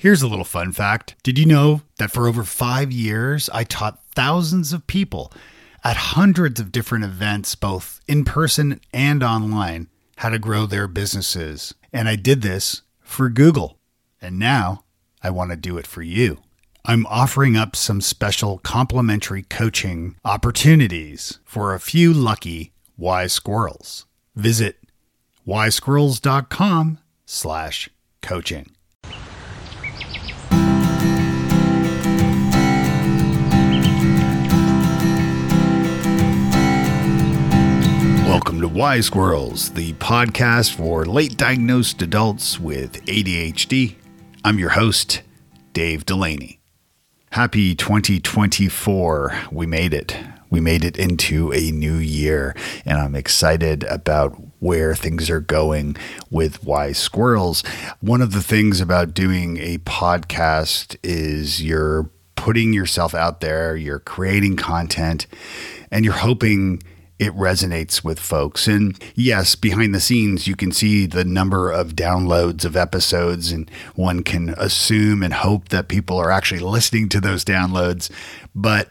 Here's a little fun fact Did you know that for over five years, I taught thousands of people at hundreds of different events, both in person and online, how to grow their businesses? And I did this for Google. And now I want to do it for you. I'm offering up some special complimentary coaching opportunities for a few lucky wise squirrels. Visit wisesquirrels.com slash coaching. Welcome to Wise Squirrels, the podcast for late diagnosed adults with ADHD. I'm your host, Dave Delaney. Happy 2024. We made it. We made it into a new year, and I'm excited about where things are going with Wise Squirrels. One of the things about doing a podcast is you're putting yourself out there, you're creating content, and you're hoping it resonates with folks. And yes, behind the scenes, you can see the number of downloads of episodes, and one can assume and hope that people are actually listening to those downloads. But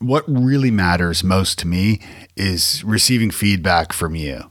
what really matters most to me is receiving feedback from you.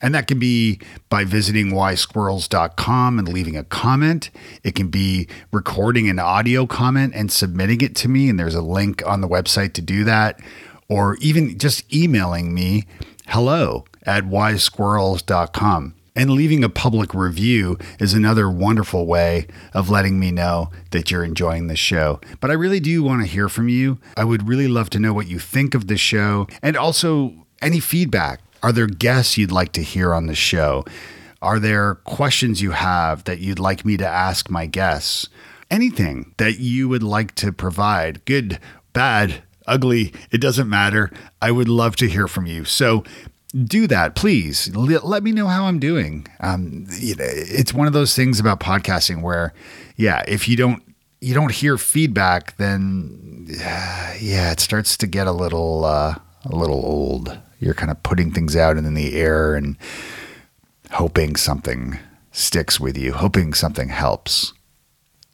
And that can be by visiting wisesquirrels.com and leaving a comment. It can be recording an audio comment and submitting it to me. And there's a link on the website to do that or even just emailing me hello at wisesquirrels.com. And leaving a public review is another wonderful way of letting me know that you're enjoying the show. But I really do want to hear from you. I would really love to know what you think of the show and also any feedback. Are there guests you'd like to hear on the show? Are there questions you have that you'd like me to ask my guests? Anything that you would like to provide, good, bad, ugly, it doesn't matter. I would love to hear from you. So do that, please. Let me know how I'm doing. Um, it's one of those things about podcasting where, yeah, if you don't you don't hear feedback, then yeah, it starts to get a little uh, a little old. You're kind of putting things out in the air and hoping something sticks with you, hoping something helps.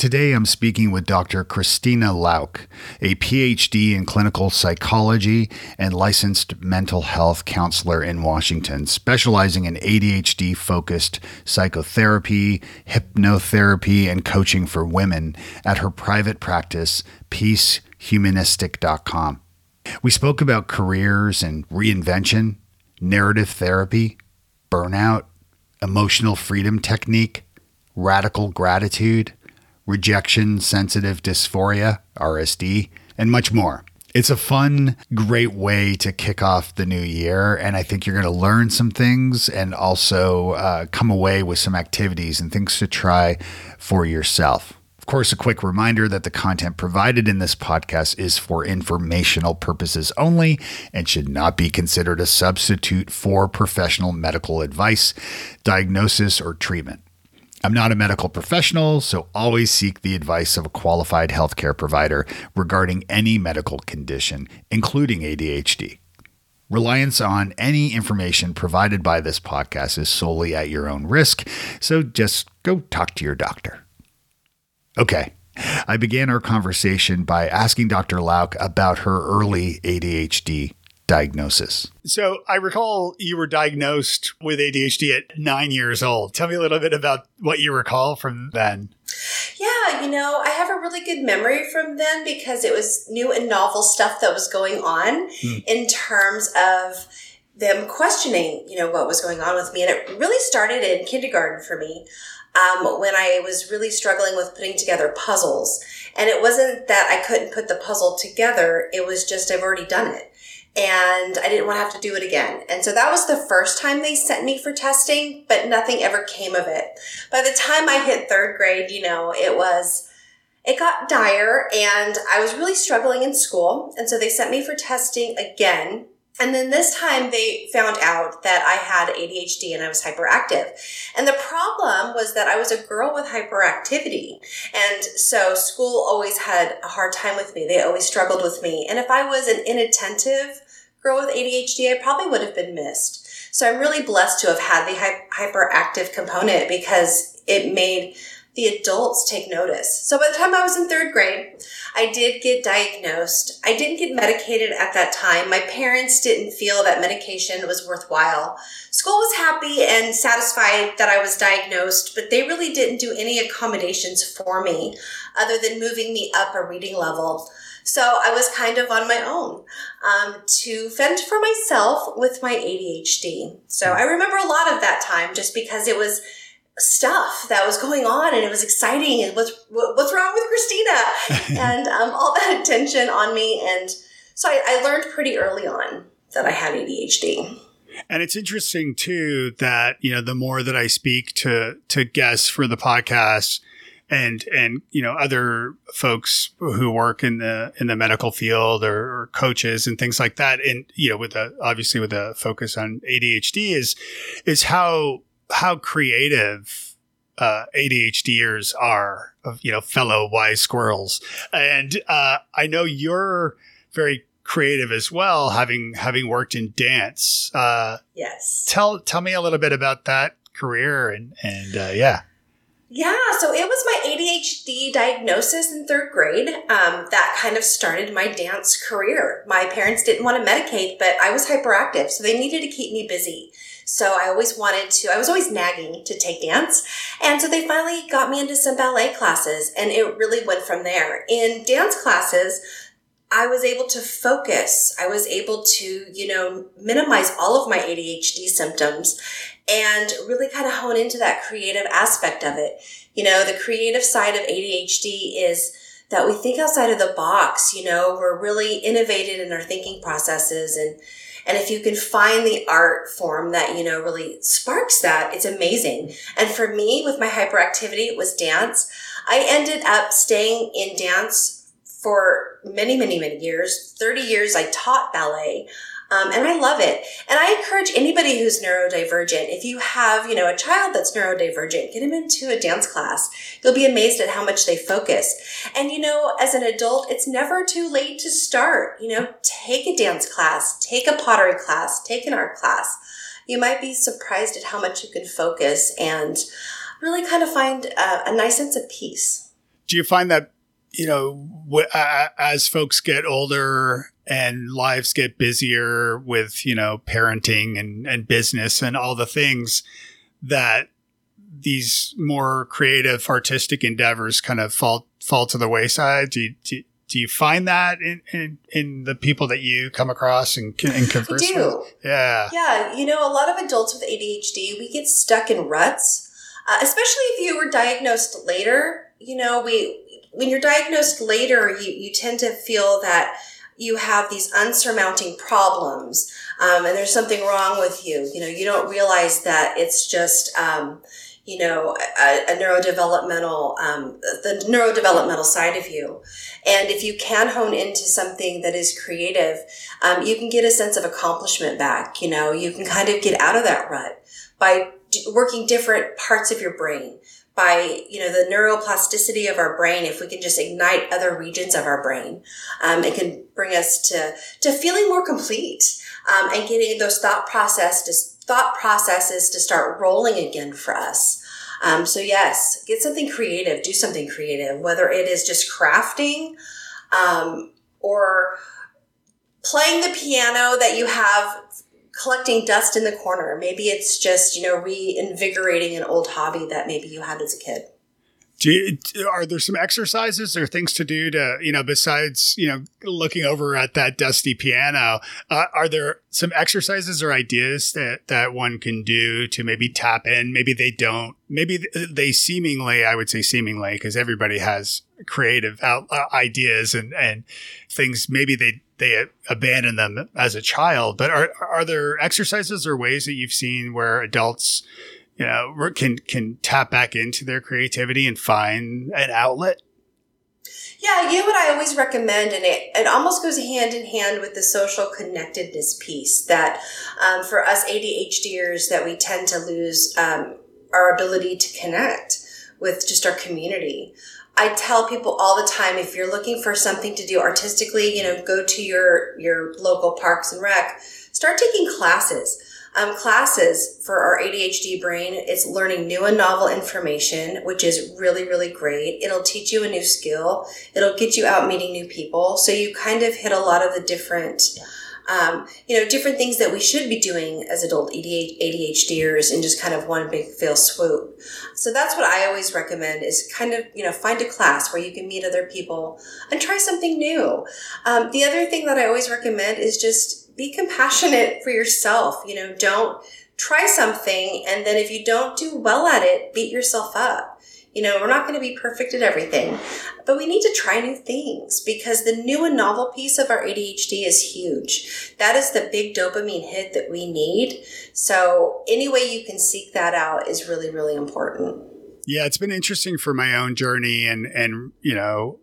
Today, I'm speaking with Dr. Cristina Louk, a PhD in clinical psychology and licensed mental health counselor in Washington, specializing in ADHD focused psychotherapy, hypnotherapy, and coaching for women at her private practice, peacehumanistic.com. We spoke about careers and reinvention, narrative therapy, burnout, emotional freedom technique, radical gratitude rejection sensitive dysphoria, RSD, and much more. It's a fun, great way to kick off the new year. And I think you're going to learn some things and also uh, come away with some activities and things to try for yourself. Of course, a quick reminder that the content provided in this podcast is for informational purposes only and should not be considered a substitute for professional medical advice, diagnosis, or treatment. I'm not a medical professional, so always seek the advice of a qualified healthcare provider regarding any medical condition, including ADHD. Reliance on any information provided by this podcast is solely at your own risk, so just go talk to your doctor. Okay, I began our conversation by asking Dr. Louk about her early ADHD diagnosis. So I recall you were diagnosed with ADHD at nine years old. Tell me a little bit about what you recall from then. Yeah, you know, I have a really good memory from then because it was new and novel stuff that was going on hmm. in terms of them questioning, you know, what was going on with me. And it really started in kindergarten for me um, when I was really struggling with putting together puzzles. And it wasn't that I couldn't put the puzzle together, it was just I've already done it and I didn't want to have to do it again. And so that was the first time they sent me for testing, but nothing ever came of it. By the time I hit third grade, you know, it was, it got dire and I was really struggling in school. And so they sent me for testing again. And then this time they found out that I had ADHD and I was hyperactive. And the problem was that I was a girl with hyperactivity. And so school always had a hard time with me. They always struggled with me. And if I was an inattentive girl with ADHD, I probably would have been missed. So I'm really blessed to have had the hyperactive component because it made the adults take notice. So by the time I was in third grade, I did get diagnosed. I didn't get medicated at that time. My parents didn't feel that medication was worthwhile. School was happy and satisfied that I was diagnosed, but they really didn't do any accommodations for me other than moving me up a reading level. So I was kind of on my own um, to fend for myself with my ADHD. So I remember a lot of that time just because it was stuff that was going on and it was exciting and what's what's wrong with Cristina and um, all that attention on me and so I, I learned pretty early on that I had ADHD. And it's interesting too that you know the more that I speak to to guests for the podcast and and you know other folks who work in the in the medical field or, or coaches and things like that and you know with a obviously with a focus on ADHD is is how how creative uh, ADHDers are, of you know, fellow wise squirrels. And uh, I know you're very creative as well, having having worked in dance. Uh, yes. Tell tell me a little bit about that career and and uh, yeah. Yeah, so it was my ADHD diagnosis in third grade um, that kind of started my dance career. My parents didn't want to medicate, but I was hyperactive, so they needed to keep me busy. So I always wanted to, I was always nagging to take dance. And so they finally got me into some ballet classes and it really went from there. In dance classes, I was able to focus. I was able to, you know, minimize all of my ADHD symptoms and really kind of hone into that creative aspect of it. You know, the creative side of ADHD is that we think outside of the box, you know, we're really innovative in our thinking processes and and if you can find the art form that, you know, really sparks that, it's amazing. And for me, with my hyperactivity, it was dance. I ended up staying in dance for many, many, many years. 30 years I taught ballet. Um, and I love it. And I encourage anybody who's neurodivergent, if you have, you know, a child that's neurodivergent, get them into a dance class. You'll be amazed at how much they focus. And, you know, as an adult, it's never too late to start. You know, take a dance class, take a pottery class, take an art class. You might be surprised at how much you can focus and really kind of find a, a nice sense of peace. Do you find that, you know, as folks get older and lives get busier with, you know, parenting and, and business and all the things that these more creative artistic endeavors kind of fall fall to the wayside. Do you, do, do you find that in, in, in, the people that you come across and, and converse I do. with? Yeah. Yeah. You know, a lot of adults with ADHD, we get stuck in ruts, uh, especially if you were diagnosed later. You know, we, when you're diagnosed later, you, you tend to feel that you have these unsurmounting problems um, and there's something wrong with you. You know you don't realize that it's just um, you know a, a neurodevelopmental um, the neurodevelopmental side of you. And if you can hone into something that is creative um, you can get a sense of accomplishment back you know. You can kind of get out of that rut by working different parts of your brain by you know the neuroplasticity of our brain if we can just ignite other regions of our brain um, it can bring us to to feeling more complete um, and getting those thought process to, thought processes to start rolling again for us. Um, so yes get something creative do something creative whether it is just crafting um, or playing the piano that you have collecting dust in the corner. Maybe it's just, you know, reinvigorating an old hobby that maybe you had as a kid. Do you, are there some exercises or things to do to, you know, besides, you know, looking over at that dusty piano, uh, are there some exercises or ideas that, that one can do to maybe tap in? Maybe they don't, maybe they seemingly, I would say seemingly, because everybody has creative out, uh, ideas and, and things. Maybe they, they abandon them as a child, but are, are there exercises or ways that you've seen where adults, you know, can can tap back into their creativity and find an outlet? Yeah, you know what I always recommend, and it, it almost goes hand in hand with the social connectedness piece that um, for us ADHDers that we tend to lose um, our ability to connect with just our community. I tell people all the time if you're looking for something to do artistically, you know, go to your your local parks and rec. Start taking classes um, classes for our ADHD brain. It's learning new and novel information, which is really, really great. It'll teach you a new skill. It'll get you out meeting new people. So you kind of hit a lot of the different, um, you know, different things that we should be doing as adult ADHDers in just kind of one big fail swoop. So that's what I always recommend is kind of, you know, find a class where you can meet other people and try something new. Um, the other thing that I always recommend is just be compassionate for yourself. You know, don't try something and then if you don't do well at it, beat yourself up. You know, we're not going to be perfect at everything, but we need to try new things because the new and novel piece of our ADHD is huge. That is the big dopamine hit that we need. So, any way you can seek that out is really, really important. Yeah, it's been interesting for my own journey and, and, you know,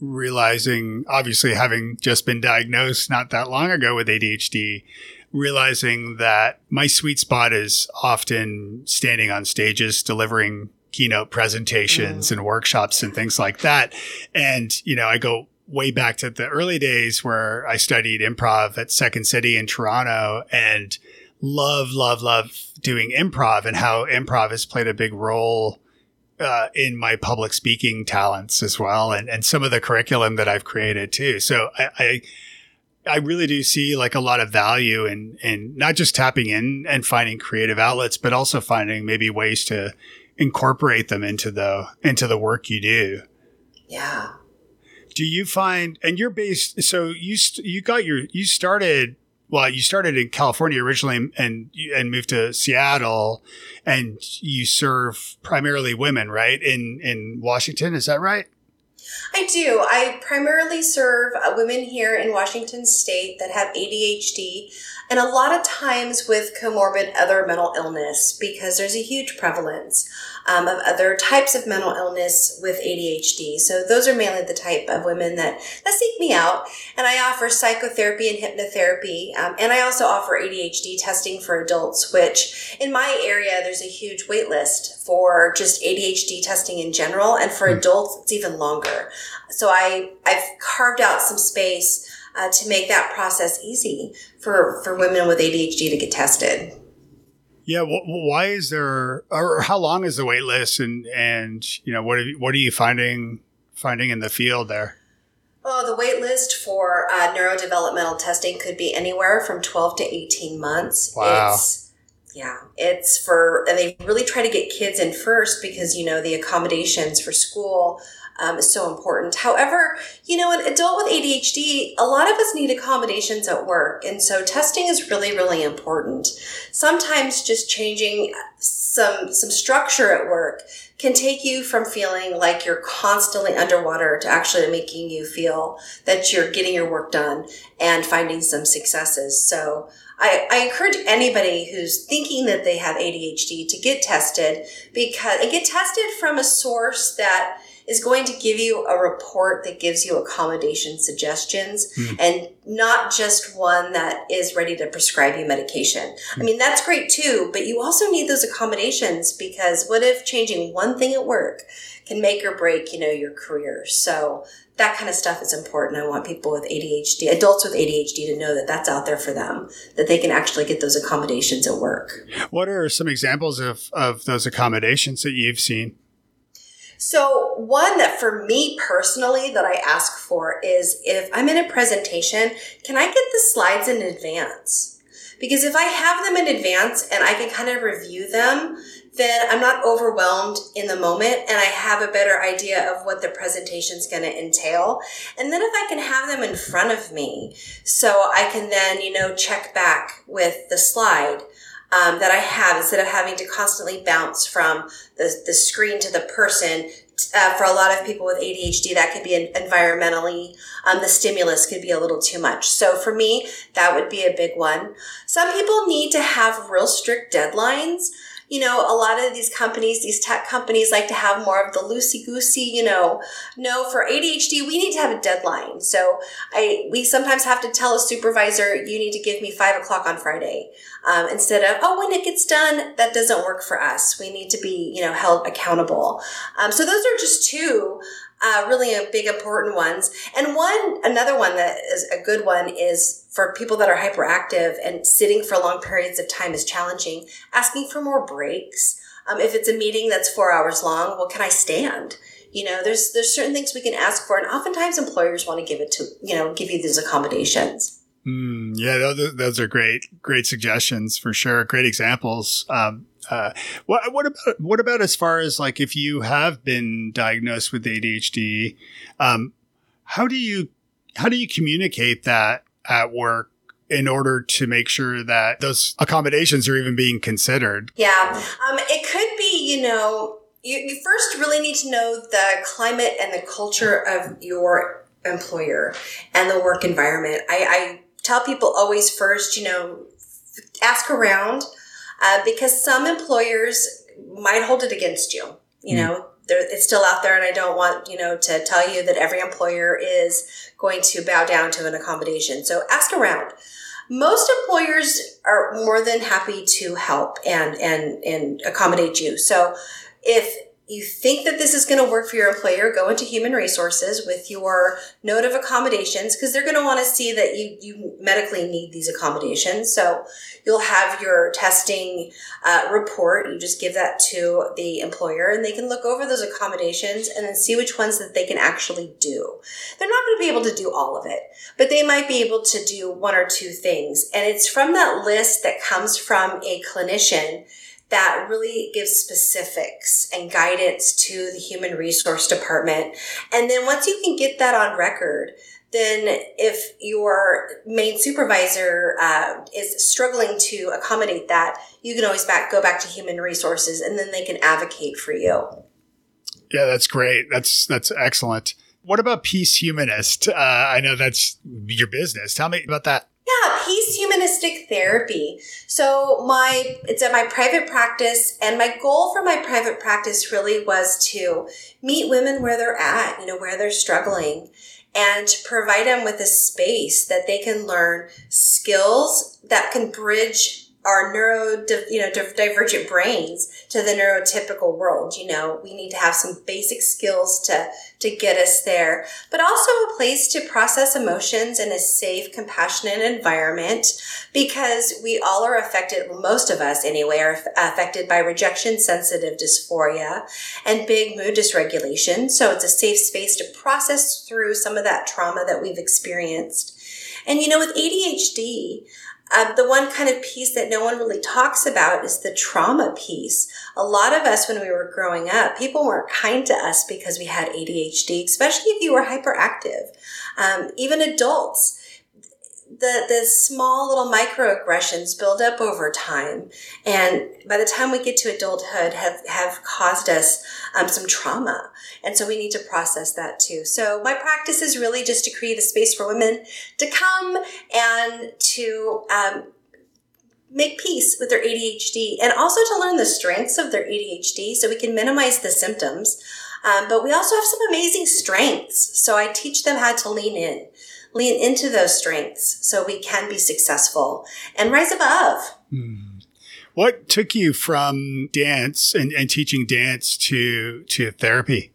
realizing, obviously, having just been diagnosed not that long ago with ADHD, realizing that my sweet spot is often standing on stages, delivering keynote presentations mm. and workshops and things like that. And, you know, I go way back to the early days where I studied improv at Second City in Toronto and love, love, love doing improv and how improv has played a big role uh, in my public speaking talents as well, and and some of the curriculum that I've created too. So I, I I really do see like a lot of value in in not just tapping in and finding creative outlets, but also finding maybe ways to incorporate them into the into the work you do. Yeah. Do you find and you're based so you you got your you started well, you started in California originally and and moved to Seattle, and you serve primarily women, right? In in Washington, is that right? I do. I primarily serve uh, women here in Washington State that have ADHD and a lot of times with comorbid other mental illness because there's a huge prevalence um, of other types of mental illness with ADHD. So those are mainly the type of women that, that seek me out. And I offer psychotherapy and hypnotherapy. Um, and I also offer ADHD testing for adults, which in my area, there's a huge wait list for just ADHD testing in general. And for mm. adults, it's even longer. So I, I've carved out some space uh, to make that process easy for, for women with ADHD to get tested. Yeah, why is there, or how long is the wait list, and and you know what are, what are you finding finding in the field there? Oh, the wait list for uh, neurodevelopmental testing could be anywhere from twelve to eighteen months. Wow. It's, yeah, it's for, and they really try to get kids in first because you know the accommodations for school um, is so important. However, you know, an adult with ADHD, a lot of us need accommodations at work. And so testing is really, really important. Sometimes just changing some, some structure at work can take you from feeling like you're constantly underwater to actually making you feel that you're getting your work done and finding some successes. So, I, I, encourage anybody who's thinking that they have ADHD to get tested because and get tested from a source that is going to give you a report that gives you accommodation suggestions mm. and not just one that is ready to prescribe you medication. Mm. I hmm. mean, that's great too, but you also need those accommodations because what if changing one thing at work can make or break, you know, your career? So that kind of stuff is important. I want people with ADHD, adults with ADHD to know that that's out there for them, that they can actually get those accommodations at work. What are some examples of, of those accommodations that you've seen? So, one that for me personally that I ask for is if I'm in a presentation, can I get the slides in advance? Because if I have them in advance and I can kind of review them, then I'm not overwhelmed in the moment and I have a better idea of what the presentation is going to entail. And then if I can have them in front of me, so I can then, you know, check back with the slide um, that I have instead of having to constantly bounce from the, the screen to the person. Uh, for a lot of people with ADHD, that could be environmentally, um, the stimulus could be a little too much. So for me, that would be a big one. Some people need to have real strict deadlines you know, a lot of these companies, these tech companies like to have more of the loosey goosey, you know, no, for ADHD, we need to have a deadline. So I, we sometimes have to tell a supervisor, you need to give me five o'clock on Friday. Um, instead of, oh, when it gets done, that doesn't work for us. We need to be, you know, held accountable. Um, so those are just two. Uh, really a big important ones. And one, another one that is a good one is for people that are hyperactive and sitting for long periods of time is challenging, asking for more breaks. Um, if it's a meeting that's four hours long, well, can I stand? You know, there's there's certain things we can ask for, and oftentimes employers want to give it to you know give you these accommodations. Mm, yeah, those, those are great, great suggestions for sure. Great examples. Um, uh, what what about what about as far as like if you have been diagnosed with ADHD, um, how do you how do you communicate that at work in order to make sure that those accommodations are even being considered? Yeah, um, it could be you know you, you first really need to know the climate and the culture of your employer and the work environment. I, I tell people always first, you know, ask around uh, because some employers might hold it against you. You mm. know, it's still out there, and I don't want you know to tell you that every employer is going to bow down to an accommodation. So ask around. Most employers are more than happy to help and and and accommodate you. So if you think that this is going to work for your employer, go into human resources with your note of accommodations because they're going to want to see that you, you medically need these accommodations. So you'll have your testing uh, report. You just give that to the employer and they can look over those accommodations and then see which ones that they can actually do. They're not going to be able to do all of it, but they might be able to do one or two things. And it's from that list that comes from a clinician that really gives specifics and guidance to the human resource department. And then once you can get that on record, then if your main supervisor uh, is struggling to accommodate that, you can always back go back to human resources, and then they can advocate for you. Yeah, that's great. That's that's excellent. What about Peace Humanist? Uh, I know that's your business. Tell me about that. Yeah, peace humanistic therapy. So my it's at my private practice and my goal for my private practice really was to meet women where they're at, you know, where they're struggling and to provide them with a space that they can learn skills that can bridge our neuro, you know, divergent brains to the neurotypical world. You know, we need to have some basic skills to, to get us there, but also a place to process emotions in a safe, compassionate environment because we all are affected, most of us anyway, are affected by rejection sensitive dysphoria and big mood dysregulation. So it's a safe space to process through some of that trauma that we've experienced. And you know, with ADHD, uh, the one kind of piece that no one really talks about is the trauma piece. A lot of us, when we were growing up, people weren't kind to us because we had ADHD, especially if you were hyperactive. Um, even adults the the small little microaggressions build up over time, and by the time we get to adulthood, have have caused us um, some trauma, and so we need to process that too. So my practice is really just to create a space for women to come and to um, make peace with their ADHD, and also to learn the strengths of their ADHD, so we can minimize the symptoms. Um, but we also have some amazing strengths, so I teach them how to lean in lean into those strengths so we can be successful and rise above. Mm. What took you from dance and, and teaching dance to to therapy?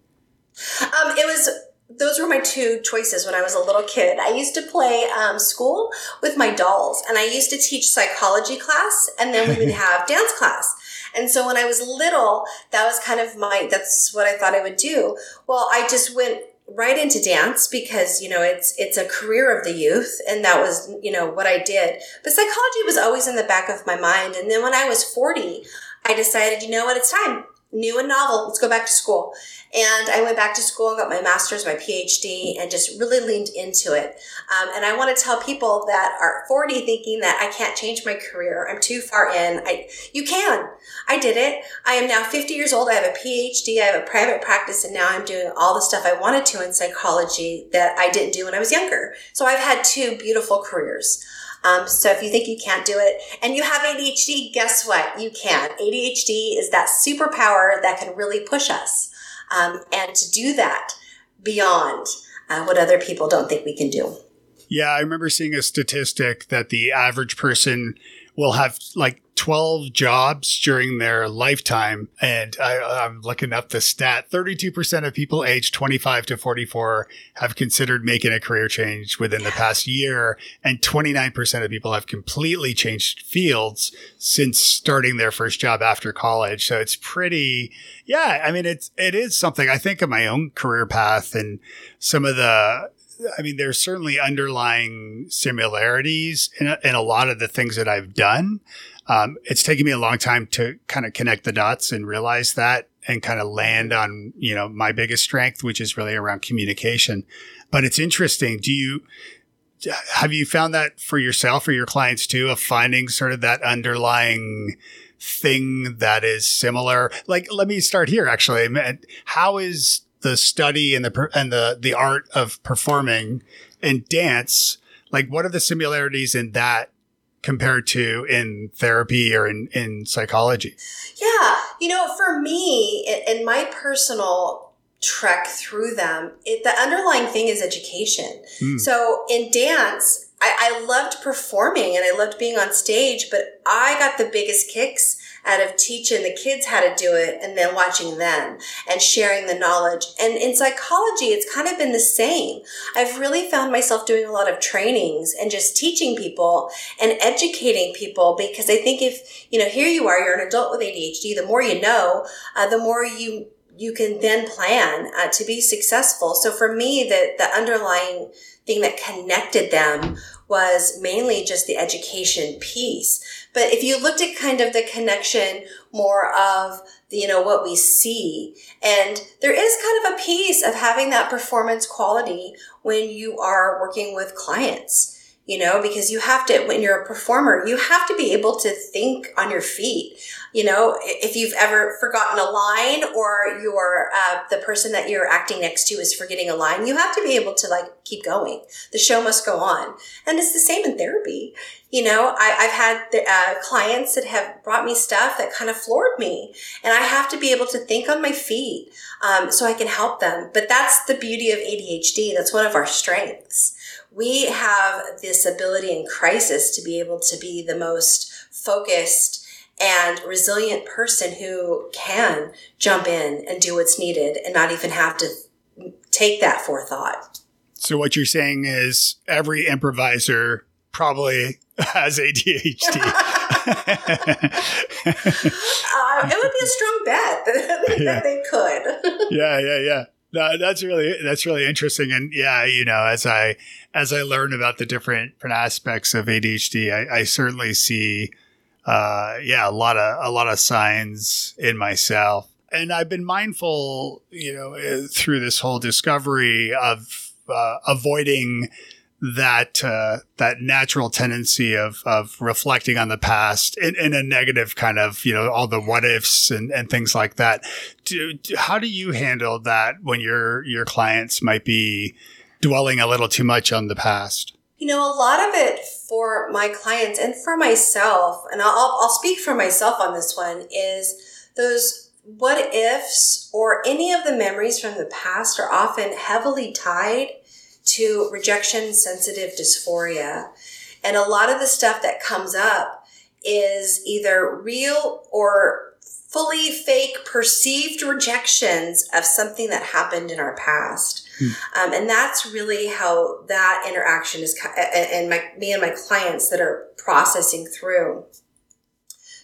Um, it was those were my two choices when I was a little kid. I used to play um, school with my dolls, and I used to teach psychology class, and then we would have dance class. And so when I was little, that was kind of my, that's what I thought I would do. Well, I just went right into dance because you know it's it's a career of the youth and that was you know what I did but psychology was always in the back of my mind and then when I was 40 I decided you know what it's time new and novel. Let's go back to school. And I went back to school and got my master's, my PhD, and just really leaned into it. Um, and I want to tell people that are 40 thinking that I can't change my career. I'm too far in. I, you can. I did it. I am now 50 years old. I have a PhD. I have a private practice and now I'm doing all the stuff I wanted to in psychology that I didn't do when I was younger. So I've had two beautiful careers. Um, so if you think you can't do it and you have ADHD, guess what? You can. ADHD is that superpower that can really push us. Um, and to do that beyond uh, what other people don't think we can do. Yeah, I remember seeing a statistic that the average person will have like 12 jobs during their lifetime. And I, am looking up the stat 32% of people aged 25 to 44 have considered making a career change within the past year. And 29% of people have completely changed fields since starting their first job after college. So it's pretty, yeah. I mean, it's, it is something I think of my own career path and some of the, I mean, there's certainly underlying similarities in a, in a lot of the things that I've done. Um, it's taken me a long time to kind of connect the dots and realize that and kind of land on, you know, my biggest strength, which is really around communication. But it's interesting. Do you, have you found that for yourself or your clients too, of finding sort of that underlying thing that is similar? Like, let me start here actually. How is the study and the, and the, the art of performing and dance? Like, what are the similarities in that compared to in therapy or in, in psychology? Yeah. You know, for me, in my personal trek through them, it, the underlying thing is education. Mm. So in dance, I, I loved performing and I loved being on stage, but I got the biggest kicks out of teaching the kids how to do it and then watching them and sharing the knowledge. And in psychology, it's kind of been the same. I've really found myself doing a lot of trainings and just teaching people and educating people because I think if, you know, here you are, you're an adult with ADHD, the more you know, uh, the more you you can then plan uh, to be successful. So for me, the the underlying thing that connected them was mainly just the education piece. But if you looked at kind of the connection more of the, you know, what we see, and there is kind of a piece of having that performance quality when you are working with clients you know, because you have to, when you're a performer, you have to be able to think on your feet. You know, if you've ever forgotten a line or you're, uh, the person that you're acting next to is forgetting a line, you have to be able to like keep going. The show must go on. And it's the same in therapy. You know, I, have had the, uh, clients that have brought me stuff that kind of floored me, and I have to be able to think on my feet um, so I can help them. But that's the beauty of ADHD. That's one of our strengths we have this ability in crisis to be able to be the most focused and resilient person who can jump in and do what's needed and not even have to take that forethought. So what you're saying is every improviser probably has ADHD. uh, it would be a strong bet that, yeah. they could. yeah, yeah, yeah. No, that's really that's really interesting, and yeah, you know, as I as I learn about the different, aspects of ADHD, I, I certainly see, uh, yeah, a lot of a lot of signs in myself, and I've been mindful, you know, uh, through this whole discovery of uh, avoiding that uh, that natural tendency of of reflecting on the past in, in, a negative kind of you know all the what ifs and, and things like that. Do, how do you handle that when your your clients might be dwelling a little too much on the past? You know, a lot of it for my clients and for myself, and I'll I'll speak for myself on this one is those what ifs or any of the memories from the past are often heavily tied to rejection sensitive dysphoria. And a lot of the stuff that comes up is either real or fully fake perceived rejections of something that happened in our past. Hmm. Um, and that's really how that interaction is, and my, me and my clients that are processing through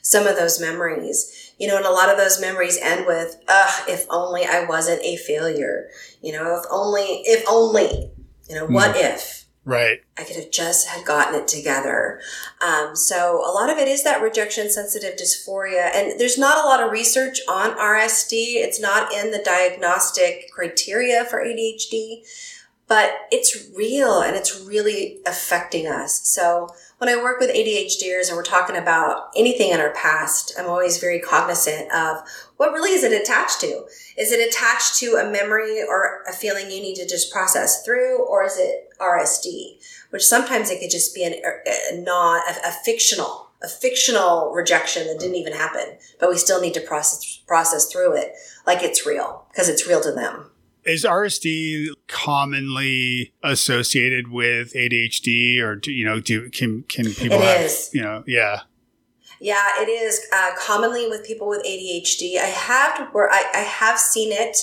some of those memories. You know, and a lot of those memories end with, ugh, if only I wasn't a failure. You know, if only, if only you know, what mm. if? Right. I could have just had gotten it together. Um, so a lot of it is that rejection sensitive dysphoria. And there's not a lot of research on RSD. It's not in the diagnostic criteria for ADHD, but it's real and it's really affecting us. So when I work with ADHDers and we're talking about anything in our past, I'm always very cognizant of what really is it attached to? Is it attached to a memory or a feeling you need to just process through, or is it RSD? Which sometimes it could just be an, a non, a, a fictional, a fictional rejection that didn't even happen, but we still need to process process through it like it's real because it's real to them. Is RSD commonly associated with ADHD, or do, you know, do can can people it have is. you know, yeah. Yeah, it is uh, commonly with people with ADHD. I have where I, I have seen it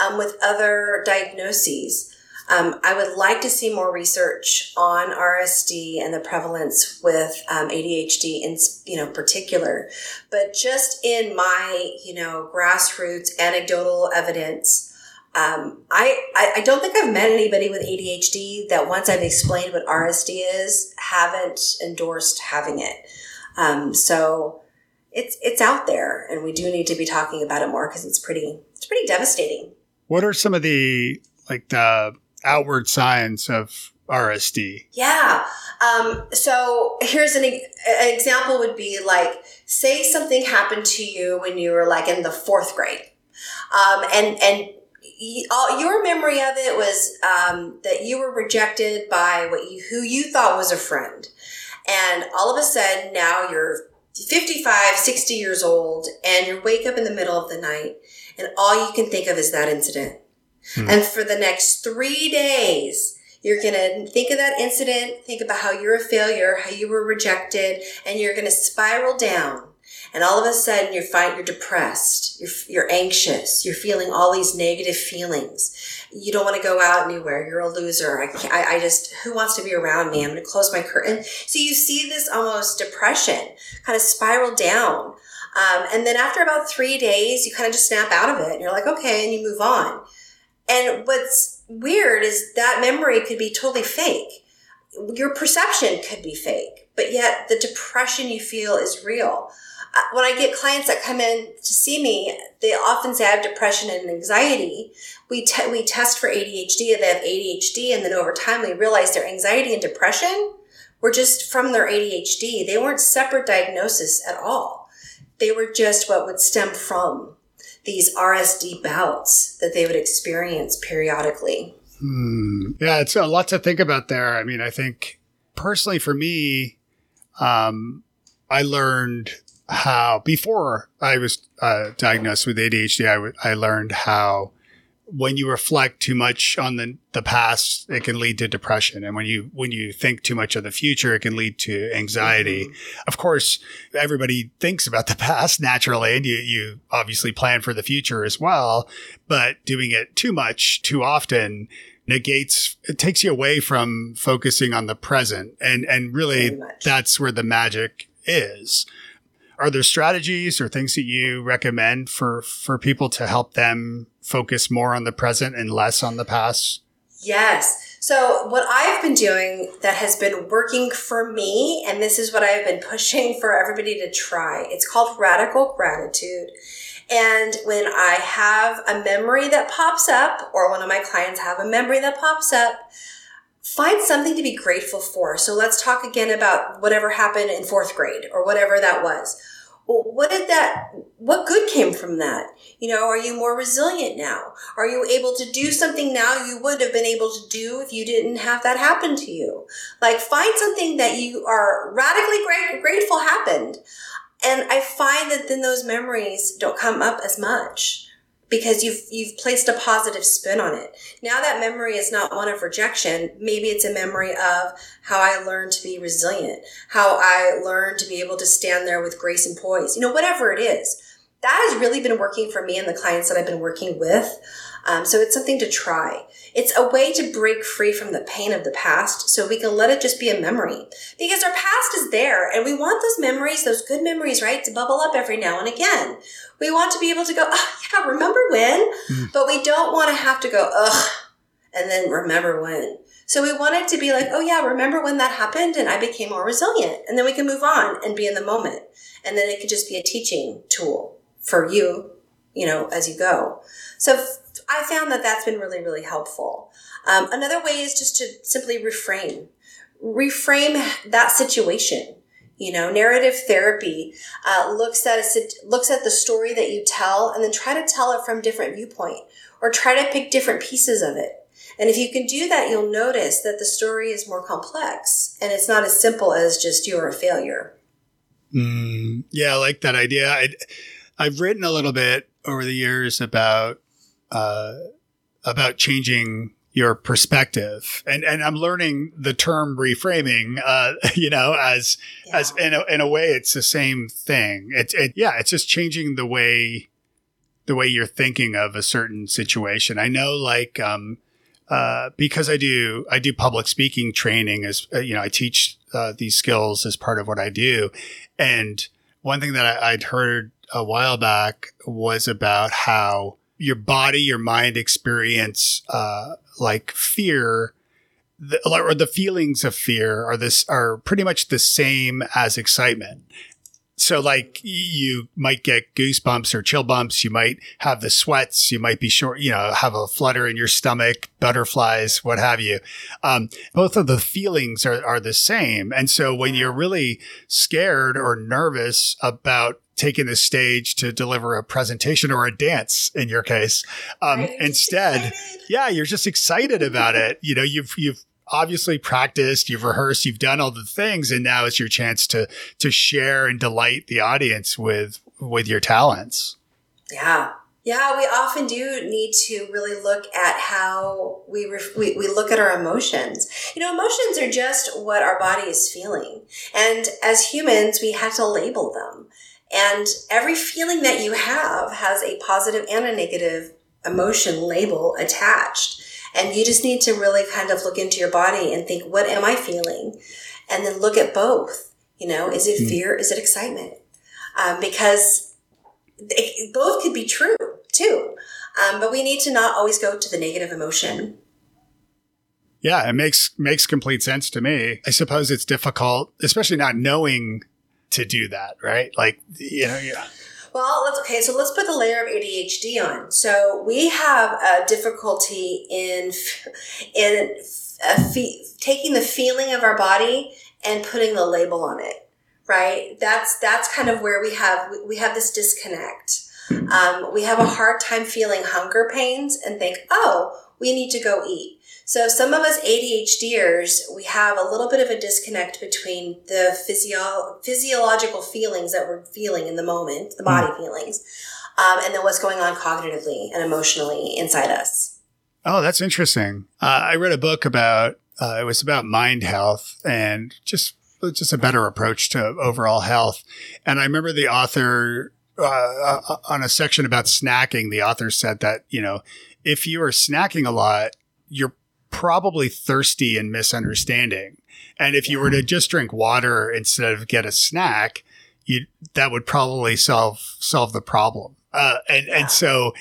um, with other diagnoses. Um, I would like to see more research on RSD and the prevalence with um, ADHD in you know particular, but just in my you know grassroots anecdotal evidence, um, I, I, I don't think I've met anybody with ADHD that once I've explained what RSD is haven't endorsed having it. Um, so it's it's out there, and we do need to be talking about it more because it's pretty it's pretty devastating. What are some of the like the outward signs of RSD? Yeah. Um, so here's an, an example would be like, say something happened to you when you were like in the fourth grade. Um, and, and your memory of it was um, that you were rejected by what you, who you thought was a friend. And all of a sudden now you're 55, 60 years old and you wake up in the middle of the night and all you can think of is that incident. Hmm. And for the next three days, you're going to think of that incident, think about how you're a failure, how you were rejected, and you're going to spiral down. And all of a sudden, you find you're depressed, you're, you're anxious, you're feeling all these negative feelings. You don't want to go out anywhere. You're a loser. I, I, I just, who wants to be around me? I'm going to close my curtain. So you see this almost depression kind of spiral down. Um, and then after about three days, you kind of just snap out of it and you're like, okay, and you move on. And what's weird is that memory could be totally fake. Your perception could be fake, but yet the depression you feel is real. When I get clients that come in to see me, they often say I have depression and anxiety. We, te- we test for ADHD and they have ADHD. And then over time, we realize their anxiety and depression were just from their ADHD. They weren't separate diagnosis at all. They were just what would stem from these RSD bouts that they would experience periodically. Hmm. Yeah, it's a lot to think about there. I mean, I think personally for me, um, I learned how before I was uh, diagnosed with ADHD, I, w- I learned how when you reflect too much on the, the past, it can lead to depression. And when you, when you think too much of the future, it can lead to anxiety. Mm-hmm. Of course, everybody thinks about the past naturally and you, you obviously plan for the future as well. But doing it too much, too often, negates it takes you away from focusing on the present and and really that's where the magic is are there strategies or things that you recommend for for people to help them focus more on the present and less on the past? Yes. So what I've been doing that has been working for me, and this is what I've been pushing for everybody to try. It's called radical gratitude. And when I have a memory that pops up, or one of my clients have a memory that pops up, find something to be grateful for. So let's talk again about whatever happened in fourth grade or whatever that was. Well, what did that, what good came from that? You know, are you more resilient now? Are you able to do something now you would have been able to do if you didn't have that happen to you? Like find something that you are radically grateful happened. And I find that then those memories don't come up as much because you've you've placed a positive spin on it. Now that memory is not one of rejection, maybe it's a memory of how I learned to be resilient, how I learned to be able to stand there with grace and poise. You know, whatever it is. That has really been working for me and the clients that I've been working with. Um, so it's something to try. It's a way to break free from the pain of the past so we can let it just be a memory. Because our past is there and we want those memories, those good memories, right, to bubble up every now and again. We want to be able to go, oh, yeah, remember when? Mm. But we don't want to have to go, ugh, and then remember when. So we want it to be like, oh, yeah, remember when that happened and I became more resilient. And then we can move on and be in the moment. And then it could just be a teaching tool for you, you know, as you go. So I found that that's been really, really helpful. Um, another way is just to simply reframe, reframe that situation. You know, narrative therapy uh, looks at a, looks at the story that you tell, and then try to tell it from different viewpoint, or try to pick different pieces of it. And if you can do that, you'll notice that the story is more complex, and it's not as simple as just you're a failure. Mm, yeah, I like that idea. i I've written a little bit over the years about uh, about changing your perspective. And and I'm learning the term reframing, uh, you know, as yeah. as in a, in a way it's the same thing. It's it, yeah, it's just changing the way the way you're thinking of a certain situation. I know like um uh, because I do I do public speaking training as uh, you know I teach uh, these skills as part of what I do, and one thing that I, I'd heard a while back was about how your body, your mind experience uh, like fear, the, or the feelings of fear are this are pretty much the same as excitement. So like you might get goosebumps or chill bumps. You might have the sweats. You might be short, you know, have a flutter in your stomach, butterflies, what have you. Um, both of the feelings are, are the same. And so when you're really scared or nervous about taking the stage to deliver a presentation or a dance in your case. Um, instead, yeah, you're just excited about it. You know, you've, you've, obviously practiced, you've rehearsed, you've done all the things, and now it's your chance to to share and delight the audience with with your talents. Yeah. Yeah, we often do need to really look at how we, ref- we we look at our emotions. You know, emotions are just what our body is feeling, and as humans, we have to label them. And every feeling that you have has a positive and a negative emotion label attached. And you just need to really kind of look into your body and think, what am I feeling? And then look at both. You know, is it hmm. fear? Is it excitement? Um, because it, both could be true too. Um, but we need to not always go to the negative emotion. Yeah, it makes makes complete sense to me. I suppose it's difficult, especially not knowing to do that, right? Like, you know, yeah. Well, let's okay. So let's put the layer of ADHD on. So we have a difficulty in in taking the feeling of our body and putting the label on it. Right. That's that's kind of where we have we have this disconnect. Um, we have a hard time feeling hunger pains and think, oh, we need to go eat. So some of us ADHDers, we have a little bit of a disconnect between the physio- physiological feelings that we're feeling in the moment, the body mm. feelings, um, and then what's going on cognitively and emotionally inside us. Oh, that's interesting. Uh, I read a book about uh, it was about mind health and just just a better approach to overall health. And I remember the author uh, uh on a section about snacking. The author said that you know if you are snacking a lot, you're probably thirsty and misunderstanding. And if you were to just drink water instead of get a snack, you that would probably solve solve the problem. Uh, and and so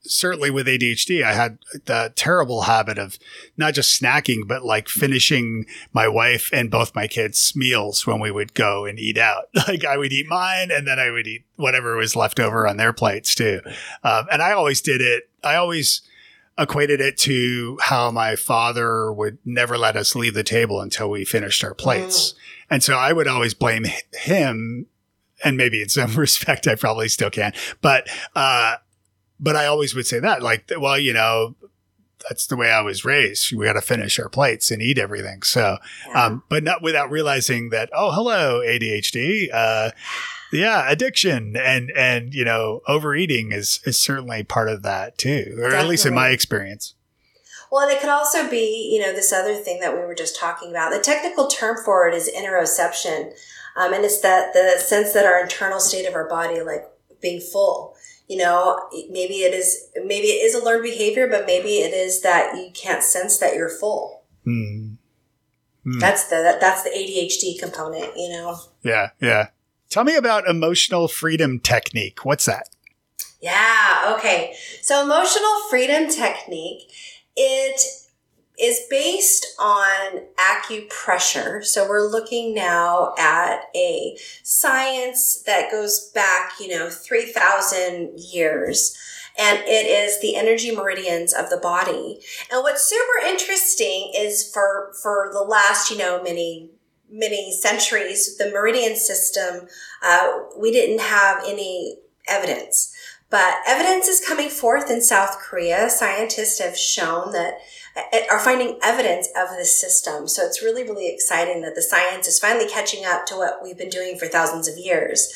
certainly with ADHD, I had the terrible habit of not just snacking, but like finishing my wife and both my kids' meals when we would go and eat out. Like I would eat mine and then I would eat whatever was left over on their plates too. Um, and I always did it. I always equated it to how my father would never let us leave the table until we finished our plates. Mm. And so I would always blame him. And maybe in some respect, I probably still can, but, uh, but I always would say that like, well, you know, that's the way I was raised. We got to finish our plates and eat everything. So, um, but not without realizing that, oh, hello, ADHD. Uh, yeah, addiction and and you know overeating is is certainly part of that too, or Definitely. at least in my experience. Well, and it could also be you know this other thing that we were just talking about. The technical term for it is interoception, um, and it's that the sense that our internal state of our body, like being full. You know, maybe it is maybe it is a learned behavior, but maybe it is that you can't sense that you're full. Hmm. Hmm. That's the that, that's the ADHD component, you know. Yeah, yeah. Tell me about emotional freedom technique. What's that? Yeah, okay. So emotional freedom technique, it is based on acupressure. So we're looking now at a science that goes back, you know, 3000 years and it is the energy meridians of the body. And what's super interesting is for for the last, you know, many many centuries, the meridian system, uh, we didn't have any evidence. But evidence is coming forth in South Korea. Scientists have shown that uh, are finding evidence of this system. So it's really, really exciting that the science is finally catching up to what we've been doing for thousands of years.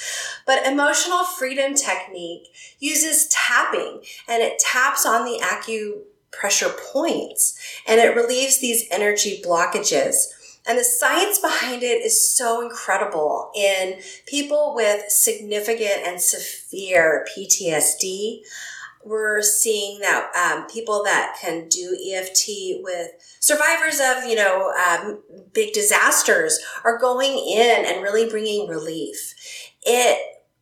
But emotional freedom technique uses tapping and it taps on the acupuncture pressure points and it relieves these energy blockages. And the science behind it is so incredible in people with significant and severe PTSD. We're seeing that um, people that can do EFT with survivors of, you know, um, big disasters are going in and really bringing relief. It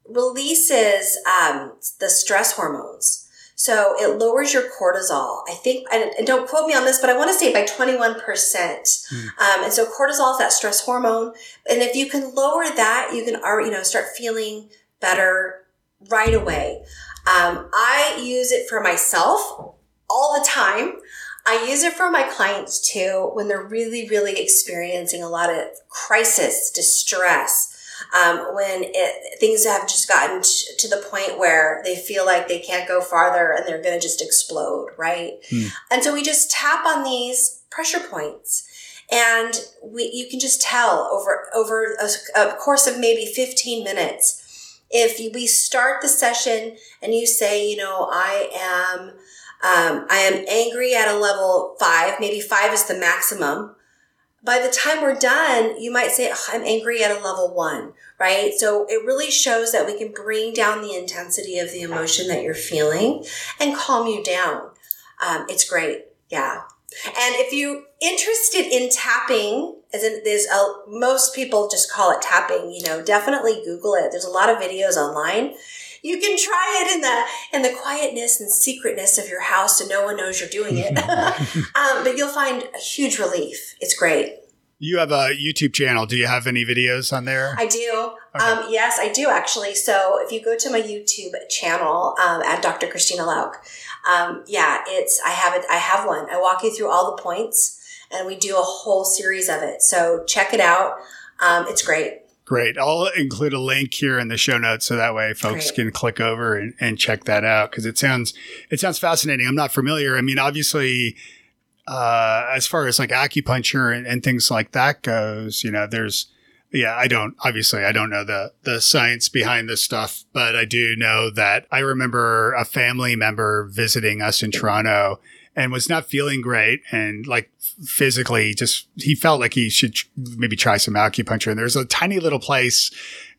releases um, the stress hormones. So it lowers your cortisol. I think, and don't quote me on this, but I want to say by 21%. Mm. Um, and so cortisol is that stress hormone. And if you can lower that, you can, you know, start feeling better right away. Um, I use it for myself all the time. I use it for my clients too when they're really, really experiencing a lot of crisis, distress um, when it, things have just gotten t- to the point where they feel like they can't go farther and they're going to just explode, right? Hmm. And so we just tap on these pressure points and we, you can just tell over over a, a course of maybe 15 minutes if we start the session and you say you know i am um, i am angry at a level five maybe five is the maximum by the time we're done, you might say, oh, I'm angry at a level one, right? So it really shows that we can bring down the intensity of the emotion that you're feeling and calm you down. Um, it's great. Yeah. And if you're interested in tapping, as in there's a, most people just call it tapping, you know, definitely Google it. There's a lot of videos online you can try it in the in the quietness and secretness of your house and no one knows you're doing it. Um, but you'll find a huge relief. It's great. You have a youtube channel. Do you have any videos on there? I do. Okay. um, yes i do actually. So if you go to my youtube channel um, at dr Cristina Louk um, yeah it's i have it i have one. I walk you through all the points and we do a whole series of it. So check it out. Um, it's great Great. I'll include a link here in the show notes so that way folks Great. can click over and, and check that out because it sounds it sounds fascinating. I'm not familiar. I mean, obviously, uh, as far as like acupuncture and, and things like that goes, you know, there's yeah, I don't obviously I don't know the the science behind this stuff, but I do know that I remember a family member visiting us in Toronto and was not feeling great. And like physically just he felt like he should maybe try some acupuncture. And there's a tiny little place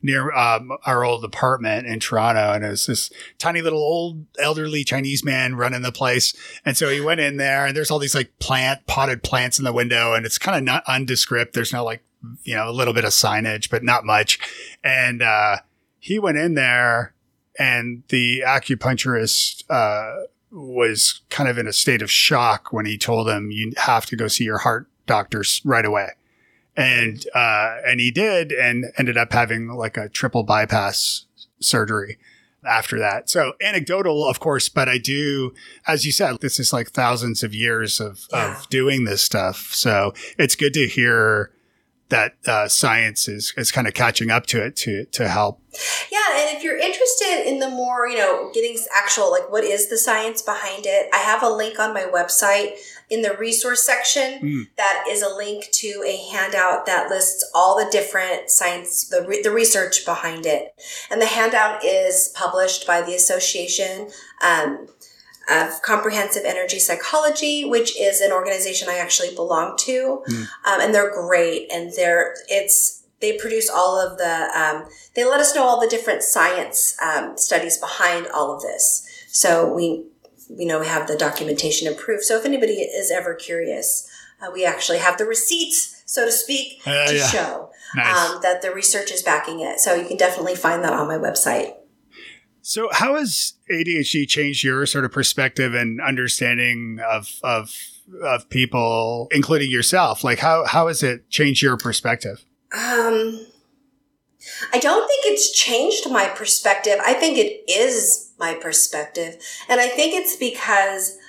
near um, our old apartment in Toronto. And it was this tiny little old elderly Chinese man running the place. And so he went in there and there's all these like plant potted plants in the window. And it's kind of not undescript. There's no like you know a little bit of signage but not much. And uh, he went in there and the acupuncturist uh, was kind of in a state of shock when he told him you have to go see your heart doctors right away. And, uh, and he did and ended up having like a triple bypass surgery after that. So anecdotal, of course, but I do, as you said, this is like thousands of years of, yeah. of doing this stuff. So it's good to hear that uh, science is, is kind of catching up to it to to help. Yeah, and if you're interested in the more, you know, getting actual like what is the science behind it, I have a link on my website in the resource section mm. that is a link to a handout that lists all the different science the re- the research behind it. And the handout is published by the association um, of Comprehensive Energy Psychology, which is an organization I actually belong to, mm. um, and they're great. And they're it's they produce all of the um, they let us know all the different science um, studies behind all of this. So we you know we have the documentation and proof. So if anybody is ever curious, uh, we actually have the receipts, so to speak, uh, to yeah. show nice. Um, that the research is backing it. So you can definitely find that on my website. So, how has ADHD changed your sort of perspective and understanding of of of people, including yourself? Like, how how has it changed your perspective? Um, I don't think it's changed my perspective. I think it is my perspective, and I think it's because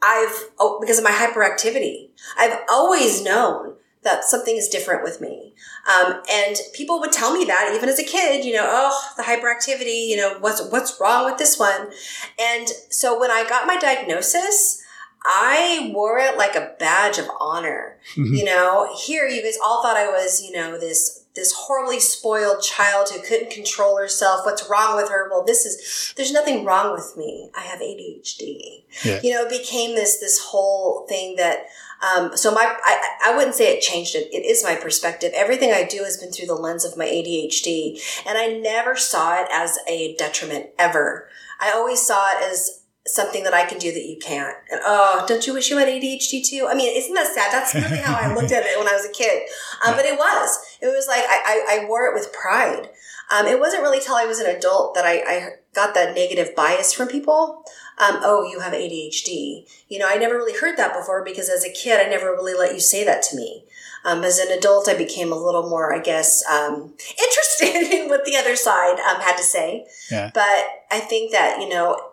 I've oh, because of my hyperactivity. I've always known that something is different with me. Um, and people would tell me that even as a kid, you know, oh, the hyperactivity, you know, what's, what's wrong with this one? And so when I got my diagnosis, I wore it like a badge of honor. Mhm. You know, here you guys all thought I was, you know, this this horribly spoiled child who couldn't control herself. What's wrong with her? Well, this is there's nothing wrong with me. I have ADHD. Yeah. You know, it became this this whole thing that um, so my I, I wouldn't say it changed it. It is my perspective. Everything I do has been through the lens of my ADHD, and I never saw it as a detriment ever. I always saw it as something that I can do that you can't. And oh, don't you wish you had ADHD too? I mean, isn't that sad? That's really how I looked at it when I was a kid. Um, but it was. It was like I, I, I wore it with pride. Um, it wasn't really till I was an adult that I, I got that negative bias from people. Um, oh, you have ADHD. You know, I never really heard that before because as a kid, I never really let you say that to me. Um, as an adult, I became a little more, I guess, um, interested in what the other side um, had to say. Yeah. But I think that, you know,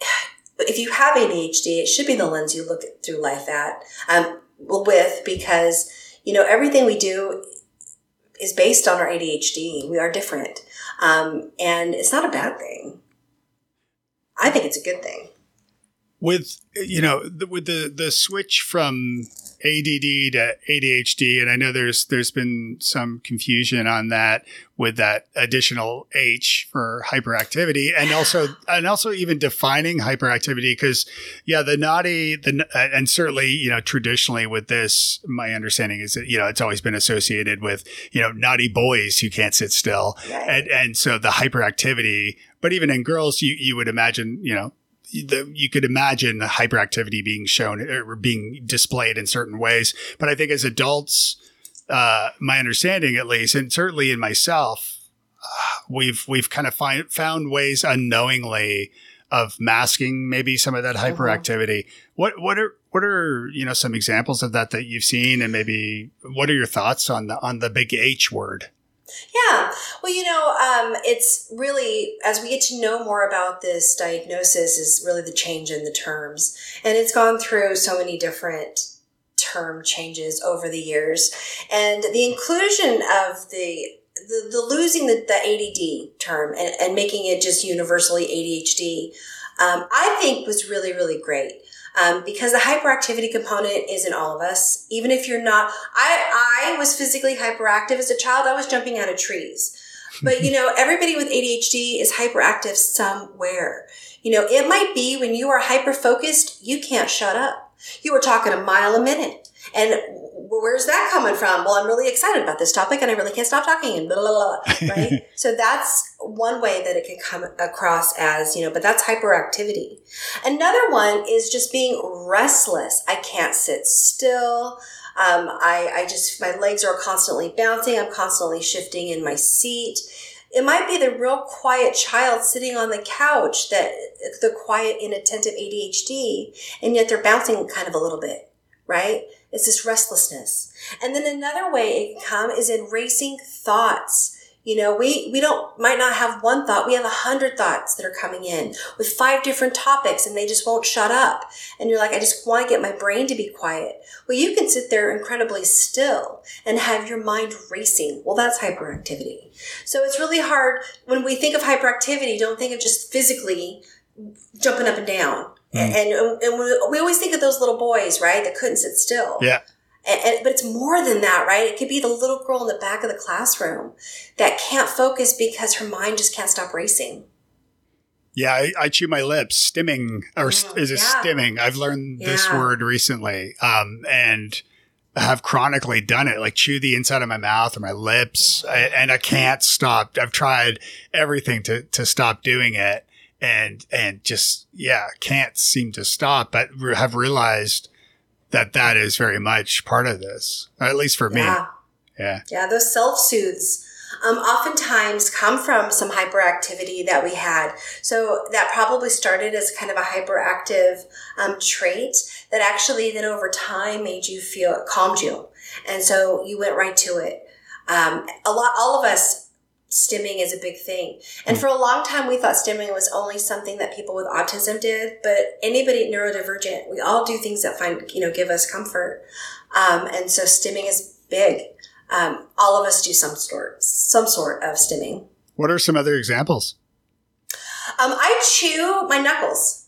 if you have ADHD, it should be the lens you look through life at, um, with, because, you know, everything we do is based on our ADHD. We are different. Um, and it's not a bad thing. I think it's a good thing. With you know the, with the the switch from ADD to ADHD, and I know there's there's been some confusion on that with that additional H for hyperactivity, and also and also even defining hyperactivity because yeah, the naughty the uh, and certainly you know traditionally with this, my understanding is that you know it's always been associated with you know naughty boys who can't sit still, and and so the hyperactivity. But even in girls, you you would imagine you know the, you could imagine the hyperactivity being shown or being displayed in certain ways. But I think as adults, uh, my understanding at least, and certainly in myself, uh, we've we've kind of find, found ways unknowingly of masking maybe some of that Mhm. hyperactivity. What what are what are you know some examples of that that you've seen, and maybe what are your thoughts on the on the big H word? Yeah. Well, you know, um, it's really, as we get to know more about this diagnosis, is really the change in the terms. And it's gone through so many different term changes over the years. And the inclusion of the the, the losing the, the ADD term and, and making it just universally ADHD, um, I think was really, really great. Um, because the hyperactivity component is in all of us. Even if you're not, I, I was physically hyperactive as a child. I was jumping out of trees. But you know, everybody with ADHD is hyperactive somewhere. You know, it might be when you are hyper focused, you can't shut up. You are talking a mile a minute. And where's that coming from? Well, I'm really excited about this topic and I really can't stop talking and blah, blah, blah, blah, right? so that's one way that it can come across as, you know, but that's hyperactivity. Another one is just being restless. I can't sit still. Um, I, I just, my legs are constantly bouncing. I'm constantly shifting in my seat. It might be the real quiet child sitting on the couch that the quiet, inattentive ADHD, and yet they're bouncing kind of a little bit, right? It's this restlessness. And then another way it can come is in racing thoughts. You know, we, we don't, might not have one thought. We have a hundred thoughts that are coming in with five different topics and they just won't shut up. And you're like, I just want to get my brain to be quiet. Well, you can sit there incredibly still and have your mind racing. Well, that's hyperactivity. So it's really hard when we think of hyperactivity, don't think of just physically jumping up and down. Mm. And, and we, we always think of those little boys, right, that couldn't sit still. Yeah. And, and, but it's more than that, right? It could be the little girl in the back of the classroom that can't focus because her mind just can't stop racing. Yeah, I, I chew my lips. Stimming, or Mm, is it yeah. stimming? I've learned this Yeah. word recently, um, and have chronically done it. Like chew the inside of my mouth or my lips, I, and I can't stop. I've tried everything to to stop doing it, and and just yeah, can't seem to stop. But have realized that that is very much part of this, at least for Yeah. me. Yeah. Yeah, those self soothes um, oftentimes come from some hyperactivity that we had. So that probably started as kind of a hyperactive um, trait that actually then over time made you feel calmed you, and so you went right to it. Um, a lot, all of us. Stimming is a big thing. And for a long time, we thought stimming was only something that people with autism did, but anybody neurodivergent, we all do things that find, you know, give us comfort. Um, and so stimming is big um, all of us do some sort some sort of stimming. What are some other examples? Um, I chew my knuckles.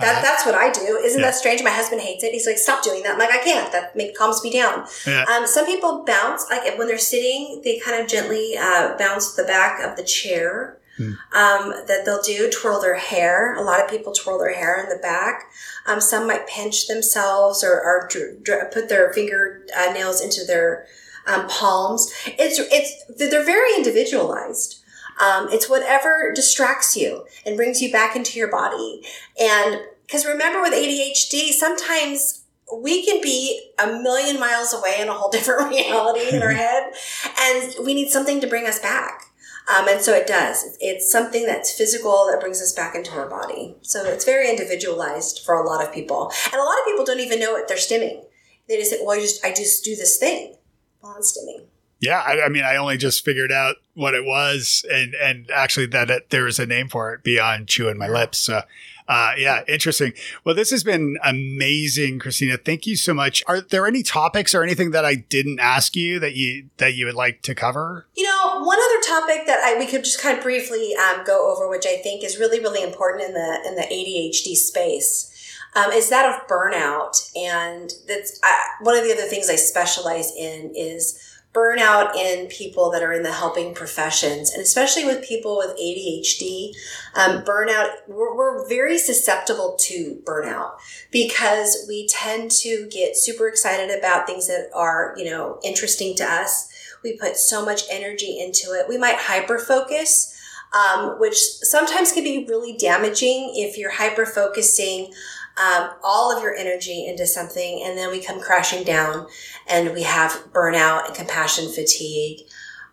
That, Uh-huh. That's what I do. Isn't Yeah. that strange? My husband hates it. He's like, stop doing that. I'm like, I can't. That make, calms me down. Yeah. Um, some people bounce, like when they're sitting, they kind of gently uh, bounce the back of the chair. Hmm. Um, that they'll do twirl their hair. A lot of people twirl their hair in the back. Um, some might pinch themselves or, or dr- dr- put their finger uh, nails into their um, palms. It's it's they're very individualized. Um, it's whatever distracts you and brings you back into your body. And because remember, with ADHD, sometimes we can be a million miles away in a whole different reality in our head, and we need something to bring us back. Um, and so it does. It's something that's physical that brings us back into our body. So it's very individualized for a lot of people, and a lot of people don't even know what They're stimming. They just say, "Well, I just I just do this thing." Well, I'm stimming. Yeah, I, I mean, I only just figured out what it was, and and actually that it, there is a name for it beyond chewing my lips. So, uh, yeah, interesting. Well, this has been amazing, Cristina. Thank you so much. Are there any topics or anything that I didn't ask you that you that you would like to cover? You know, one other topic that I, we could just kind of briefly um, go over, which I think is really, really important in the in the ADHD space, um, is that of burnout. And that's uh, one of the other things I specialize in is burnout in people that are in the helping professions, and especially with people with ADHD. Um, burnout, we're, we're very susceptible to burnout because we tend to get super excited about things that are, you know, interesting to us. We put so much energy into it. We might hyper focus, um, which sometimes can be really damaging if you're hyper focusing um, all of your energy into something and then we come crashing down and we have burnout and compassion fatigue.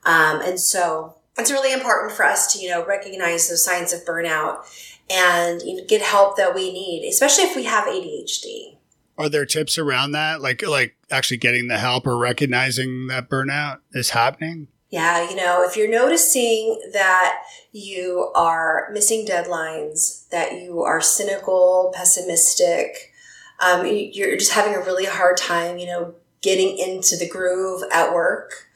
Um, and so it's really important for us to, you know, recognize those signs of burnout and get help that we need, especially if we have ADHD. Are there tips around that, like like actually getting the help or recognizing that burnout is happening? Yeah, you know, if you're noticing that you are missing deadlines, that you are cynical, pessimistic, um, you- you're just having a really hard time, you know, getting into the groove at work.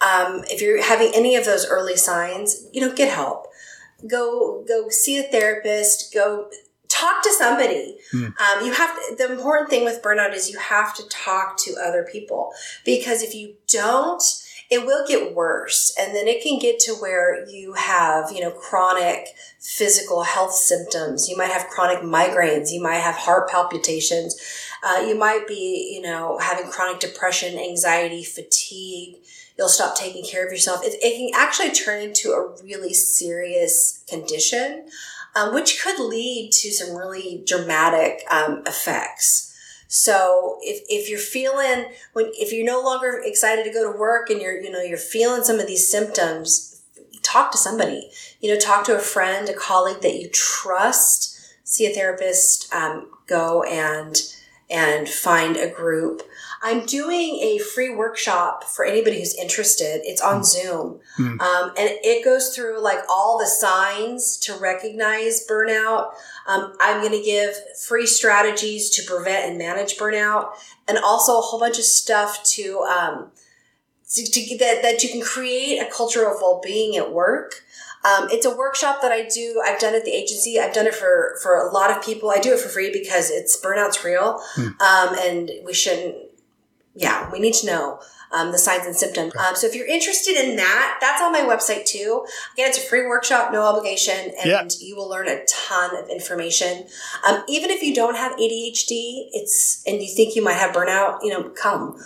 Um, if you're having any of those early signs, you know, get help. Go, go see a therapist. Go talk to somebody. Hmm. Um, you have to, the important thing with burnout is you have to talk to other people because if you don't, it will get worse and then it can get to where you have you know chronic physical health symptoms. You might have chronic migraines. You might have heart palpitations. Uh, you might be you know having chronic depression anxiety fatigue. You'll stop taking care of yourself. It, it can actually turn into a really serious condition um, which could lead to some really dramatic um, effects so if, if you're feeling when if you're no longer excited to go to work and you're you know you're feeling some of these symptoms, talk to somebody. You know, talk to a friend, a colleague that you trust. See a therapist. Um, go and and find a group. I'm doing a free workshop for anybody who's interested. It's on Zoom. Hmm. Um, and it goes through like all the signs to recognize burnout. Um, I'm going to give free strategies to prevent and manage burnout and also a whole bunch of stuff to, um, to, to that, that you can create a culture of well-being at work. Um, it's a workshop that I do. I've done it at the agency. I've done it for, for a lot of people. I do it for free because it's burnout's real. Um, and we shouldn't, yeah, we need to know um, the signs and symptoms. Um, so if you're interested in that, that's on my website too. Again, it's a free workshop, no obligation, and Yeah. you will learn a ton of information. Um, even if you don't have ADHD, it's and you think you might have burnout, you know, come.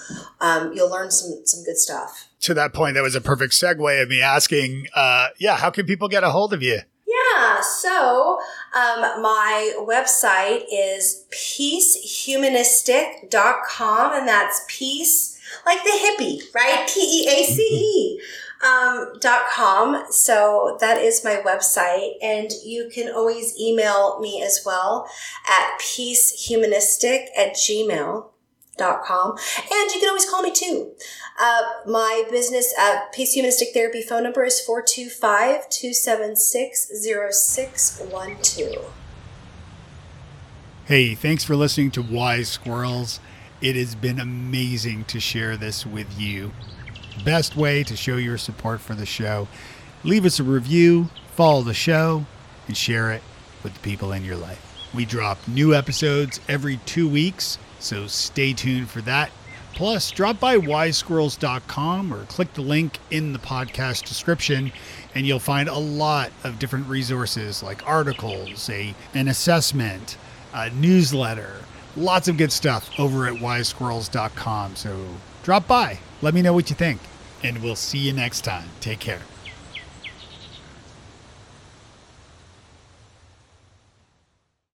Um, you'll learn some some good stuff. To that point, that was a perfect segue of me asking, uh, yeah, how can people get a hold of you? Yeah, so um, my website is peacehumanistic.com, and that's peace like the hippie, right? P E A C E. Um, dot com. So that is my website, and you can always email me as well at peacehumanistic at gmail dot com and you can always call me too uh, my business uh, peace humanistic therapy phone number is 425-276-0612 Hey, thanks for listening to Wise Squirrels. It has been amazing to share this with you. Best way to show your support for the show, leave us a review, follow the show, and share it with the people in your life. We drop new episodes every two weeks, so stay tuned for that. Plus, drop by wisesquirrels.com or click the link in the podcast description, and you'll find a lot of different resources like articles, a, an assessment, a newsletter, lots of good stuff over at wisesquirrels.com. So drop by, let me know what you think, and we'll see you next time. Take care.